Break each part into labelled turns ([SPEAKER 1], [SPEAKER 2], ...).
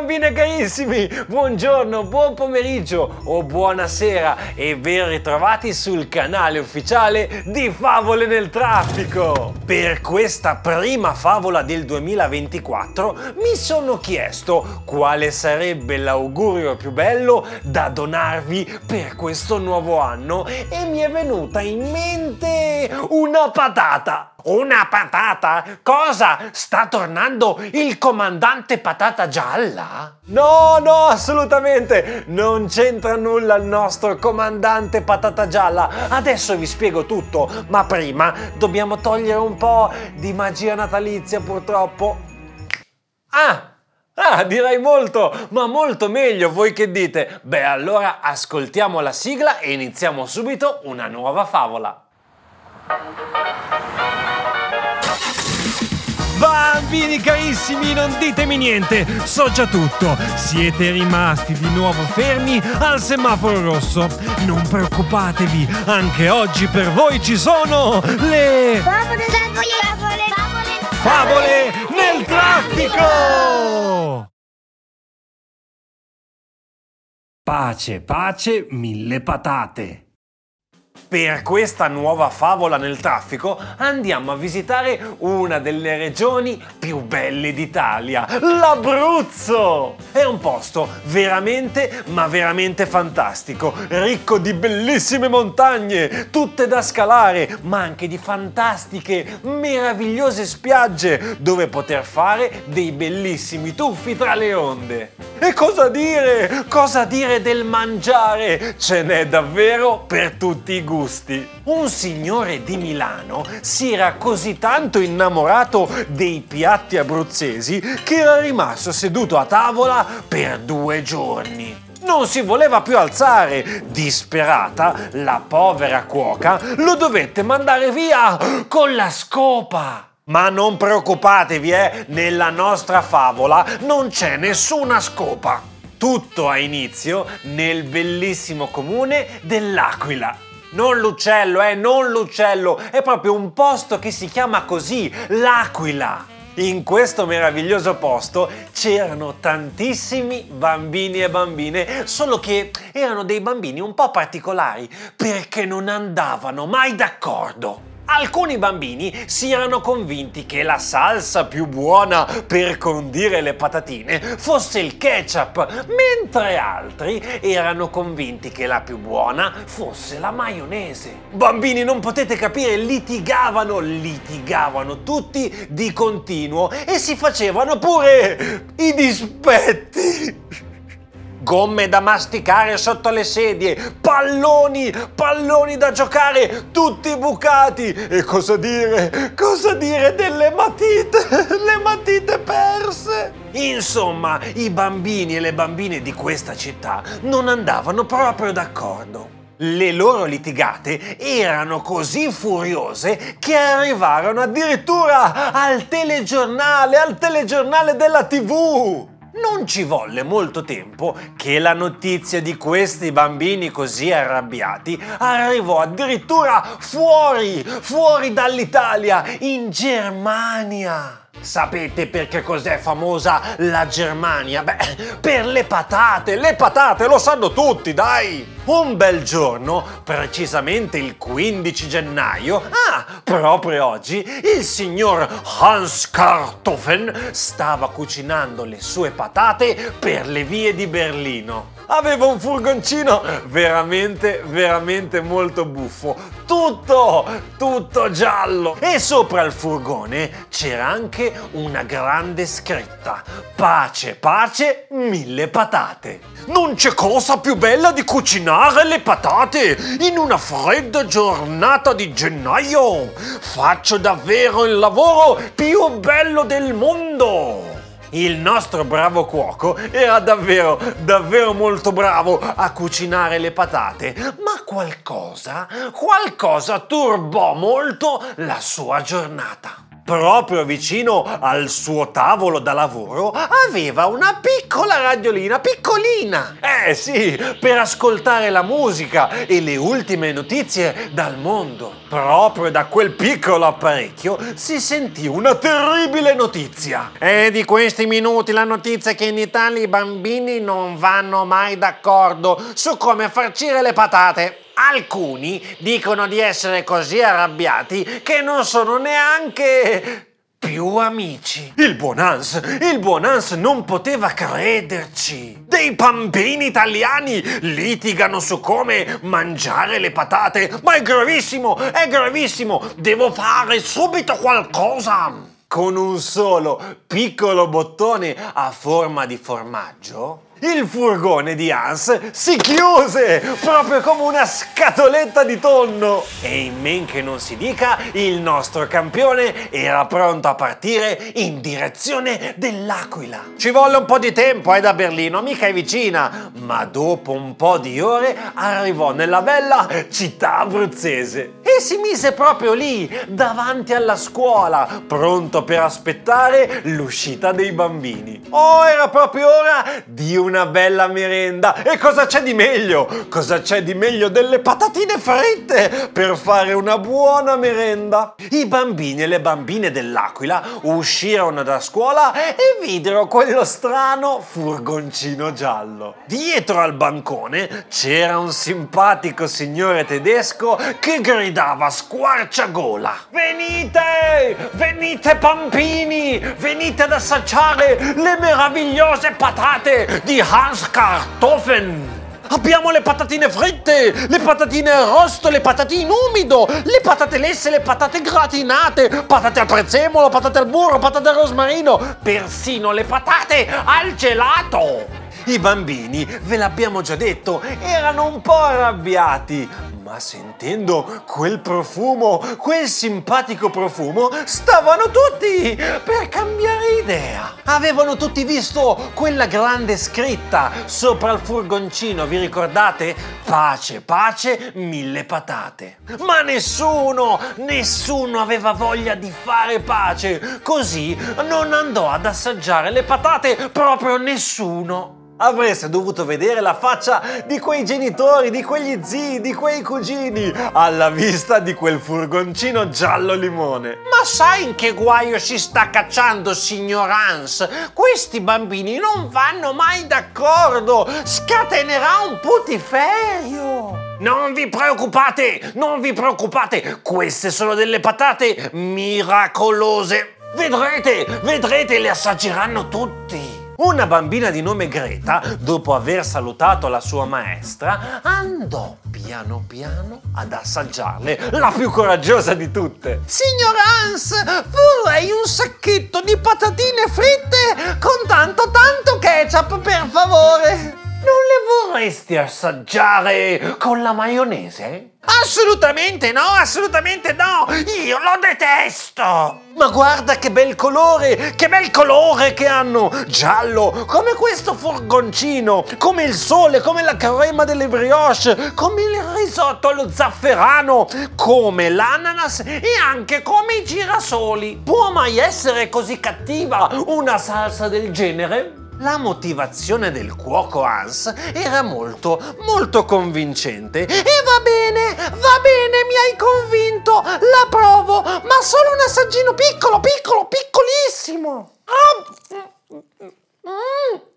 [SPEAKER 1] bambine carissimi, buongiorno, buon pomeriggio o buonasera e ben ritrovati sul canale ufficiale di Favole nel Traffico. Per questa prima favola del 2024 mi sono chiesto quale sarebbe l'augurio più bello da donarvi per questo nuovo anno e mi è venuta in mente una patata. Una patata? Cosa? Sta tornando il comandante patata gialla? No, no, assolutamente! Non c'entra nulla il nostro comandante patata gialla. Adesso vi spiego tutto, ma prima dobbiamo togliere un po' di magia natalizia purtroppo. Ah! Ah, direi molto, ma molto meglio, voi che dite? Beh, allora ascoltiamo la sigla e iniziamo subito una nuova favola. Bambini carissimi, non ditemi niente, so già tutto. Siete rimasti di nuovo fermi al semaforo rosso. Non preoccupatevi, anche oggi per voi ci sono le
[SPEAKER 2] Favole, favole, favole, favole,
[SPEAKER 1] favole nel traffico! Pace, pace, mille patate. Per questa nuova favola nel traffico andiamo a visitare una delle regioni più belle d'Italia, l'Abruzzo! È un posto veramente, ma veramente fantastico, ricco di bellissime montagne, tutte da scalare, ma anche di fantastiche, meravigliose spiagge dove poter fare dei bellissimi tuffi tra le onde. E cosa dire? Cosa dire del mangiare? Ce n'è davvero per tutti i gusti. Un signore di Milano si era così tanto innamorato dei piatti abruzzesi che era rimasto seduto a tavola per due giorni. Non si voleva più alzare. Disperata, la povera cuoca lo dovette mandare via con la scopa. Ma non preoccupatevi, eh, nella nostra favola non c'è nessuna scopa. Tutto ha inizio nel bellissimo comune dell'Aquila. Non l'uccello, eh, non l'uccello, è proprio un posto che si chiama così, l'Aquila. In questo meraviglioso posto c'erano tantissimi bambini e bambine, solo che erano dei bambini un po' particolari perché non andavano mai d'accordo. Alcuni bambini si erano convinti che la salsa più buona per condire le patatine fosse il ketchup, mentre altri erano convinti che la più buona fosse la maionese. Bambini, non potete capire, litigavano, litigavano tutti di continuo e si facevano pure i dispetti gomme da masticare sotto le sedie, palloni, palloni da giocare, tutti bucati. E cosa dire? Cosa dire delle matite? Le matite perse? Insomma, i bambini e le bambine di questa città non andavano proprio d'accordo. Le loro litigate erano così furiose che arrivarono addirittura al telegiornale, al telegiornale della TV. Non ci volle molto tempo che la notizia di questi bambini così arrabbiati arrivò addirittura fuori, fuori dall'Italia, in Germania. Sapete perché cos'è famosa la Germania? Beh, per le patate, le patate, lo sanno tutti, dai! Un bel giorno, precisamente il 15 gennaio, ah, proprio oggi, il signor Hans Kartoffen stava cucinando le sue patate per le vie di Berlino. Aveva un furgoncino veramente, veramente molto buffo. Tutto, tutto giallo. E sopra il furgone c'era anche una grande scritta. Pace, pace, mille patate. Non c'è cosa più bella di cucinare le patate in una fredda giornata di gennaio. Faccio davvero il lavoro più bello del mondo. Il nostro bravo cuoco era davvero, davvero molto bravo a cucinare le patate, ma qualcosa, qualcosa turbò molto la sua giornata. Proprio vicino al suo tavolo da lavoro, aveva una piccola radiolina, piccolina. Eh sì, per ascoltare la musica e le ultime notizie dal mondo. Proprio da quel piccolo apparecchio si sentì una terribile notizia. È di questi minuti la notizia che in Italia i bambini non vanno mai d'accordo su come farcire le patate. Alcuni dicono di essere così arrabbiati che non sono neanche più amici. Il buon Hans, il buon Hans non poteva crederci. Dei bambini italiani litigano su come mangiare le patate. Ma è gravissimo, è gravissimo. Devo fare subito qualcosa. Con un solo piccolo bottone a forma di formaggio, il furgone di Hans si chiuse proprio come una scatoletta di tonno. E in men che non si dica il nostro campione era pronto a partire in direzione dell'Aquila. Ci volle un po' di tempo eh, da Berlino, mica è vicina, ma dopo un po' di ore arrivò nella bella città abruzzese si mise proprio lì davanti alla scuola pronto per aspettare l'uscita dei bambini. Oh, era proprio ora di un una bella merenda. E cosa c'è di meglio? Cosa c'è di meglio delle patatine fritte per fare una buona merenda? I bambini e le bambine dell'Aquila uscirono da scuola e videro quello strano furgoncino giallo. Dietro al bancone c'era un simpatico signore tedesco che gridava a squarciagola. Venite! Venite bambini! Venite ad assaggiare le meravigliose patate di Hans Kartoffeln! Abbiamo le patatine fritte, le patatine arrosto, le patatine in umido, le patate lesse, le patate gratinate, patate al prezzemolo, patate al burro, patate al rosmarino, persino le patate al gelato. I bambini, ve l'abbiamo già detto, erano un po' arrabbiati, ma sentendo quel profumo, quel simpatico profumo, stavano tutti per cambiare idea. Avevano tutti visto quella grande scritta sopra il furgoncino, vi ricordate? Pace, pace, mille patate. Ma nessuno, nessuno aveva voglia di fare pace, così non andò ad assaggiare le patate proprio nessuno avreste dovuto vedere la faccia di quei genitori, di quegli zii, di quei cugini alla vista di quel furgoncino giallo limone. Ma sai in che guaio si sta cacciando, signor Hans? Questi bambini non vanno mai d'accordo! Scatenerà un putiferio! Non vi preoccupate, non vi preoccupate, queste sono delle patate miracolose. Vedrete, vedrete, le assaggeranno tutti. Una bambina di nome Greta, dopo aver salutato la sua maestra, andò piano piano ad assaggiarle, la più coraggiosa di tutte. Signor Hans, vorrei un sacchetto di patatine fritte con tanto tanto ketchup, per favore. Non le vorresti assaggiare con la maionese? Assolutamente no, assolutamente no! Io lo detesto! Ma guarda che bel colore, che bel colore che hanno! Giallo, come questo furgoncino, come il sole, come la crema delle brioche, come il risotto allo zafferano, come l'ananas e anche come i girasoli. Può mai essere così cattiva una salsa del genere? La motivazione del cuoco Hans era molto, molto convincente. E va bene, va bene, mi hai convinto, la provo, ma solo un assaggino piccolo, piccolo, piccolissimo. Mm. Mm. Mm.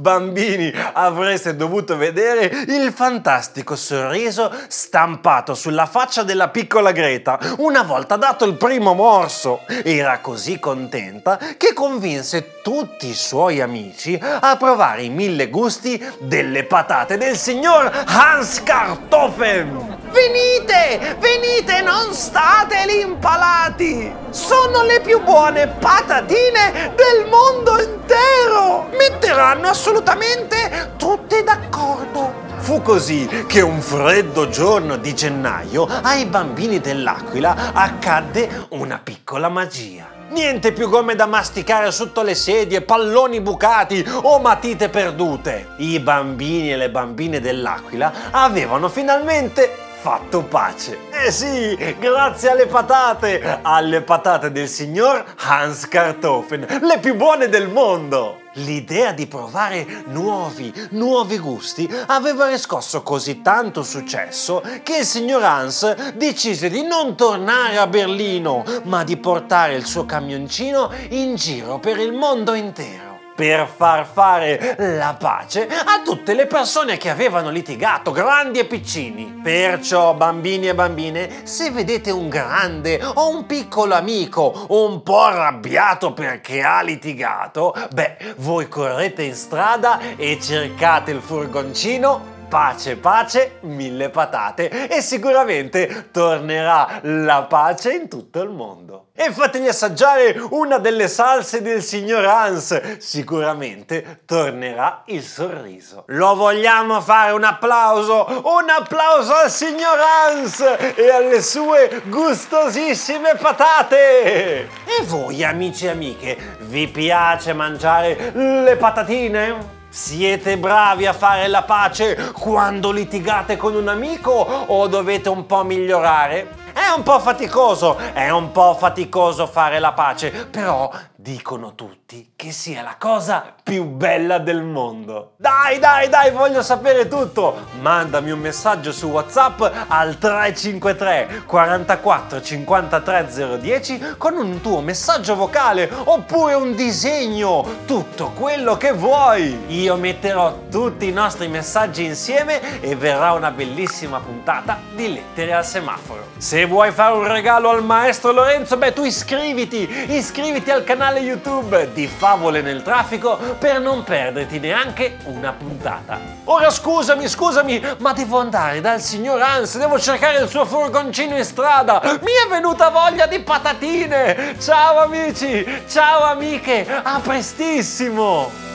[SPEAKER 1] Bambini, avreste dovuto vedere il fantastico sorriso stampato sulla faccia della piccola Greta una volta dato il primo morso. Era così contenta che convinse tutti i suoi amici a provare i mille gusti delle patate del signor Hans Kartoffel. Venite, venite, non state lì impalati! Sono le più buone patatine del mondo intero! Metteranno assolutamente tutti d'accordo! Fu così che un freddo giorno di gennaio ai bambini dell'Aquila accadde una piccola magia. Niente più gomme da masticare sotto le sedie, palloni bucati o matite perdute. I bambini e le bambine dell'Aquila avevano finalmente fatto pace. Eh sì, grazie alle patate, alle patate del signor Hans Kartoffen, le più buone del mondo. L'idea di provare nuovi, nuovi gusti aveva riscosso così tanto successo che il signor Hans decise di non tornare a Berlino, ma di portare il suo camioncino in giro per il mondo intero per far fare la pace a tutte le persone che avevano litigato, grandi e piccini. Perciò, bambini e bambine, se vedete un grande o un piccolo amico un po' arrabbiato perché ha litigato, beh, voi correte in strada e cercate il furgoncino pace, pace, mille patate e sicuramente tornerà la pace in tutto il mondo. E fategli assaggiare una delle salse del signor Hans, sicuramente tornerà il sorriso. Lo vogliamo fare un applauso? Un applauso al signor Hans e alle sue gustosissime patate! E voi amici e amiche, vi piace mangiare le patatine? Siete bravi a fare la pace quando litigate con un amico o dovete un po' migliorare? È un po' faticoso, è un po' faticoso fare la pace, però dicono tutti che sia la cosa più bella del mondo. Dai, dai, dai, voglio sapere tutto. Mandami un messaggio su WhatsApp al 353 44 53 010 con un tuo messaggio vocale oppure un disegno, tutto quello che vuoi. Io metterò tutti i nostri messaggi insieme e verrà una bellissima puntata di lettere al semaforo. Se vuoi fare un regalo al maestro Lorenzo, beh tu iscriviti, iscriviti al canale canale YouTube di Favole nel traffico per non perderti neanche una puntata. Ora scusami, scusami, ma devo andare dal signor Hans, devo cercare il suo furgoncino in strada. Mi è venuta voglia di patatine. Ciao amici, ciao amiche, a prestissimo.